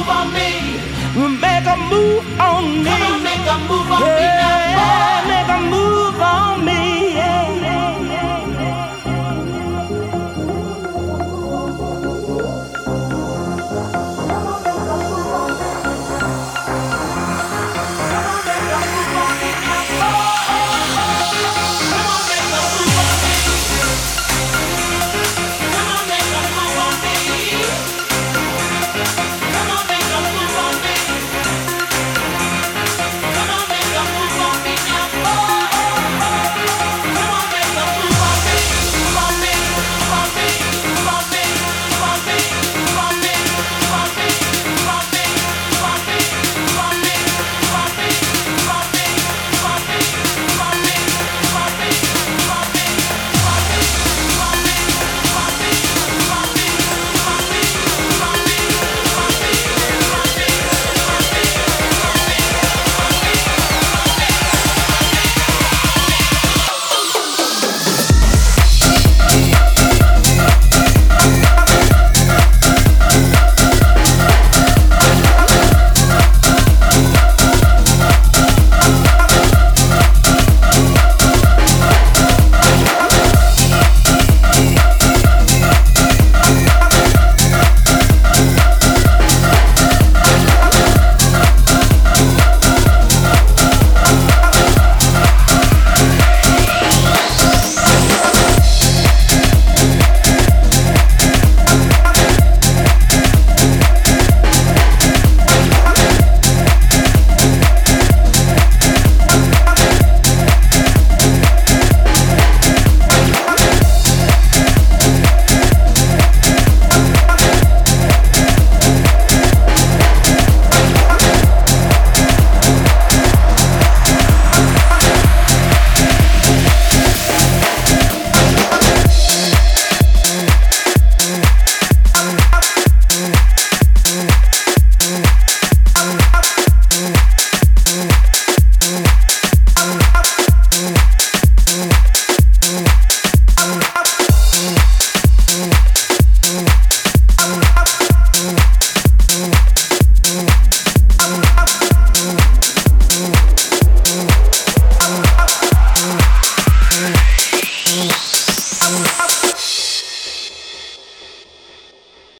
move on me. Make a move on me. Come on, make a move on yeah. me now.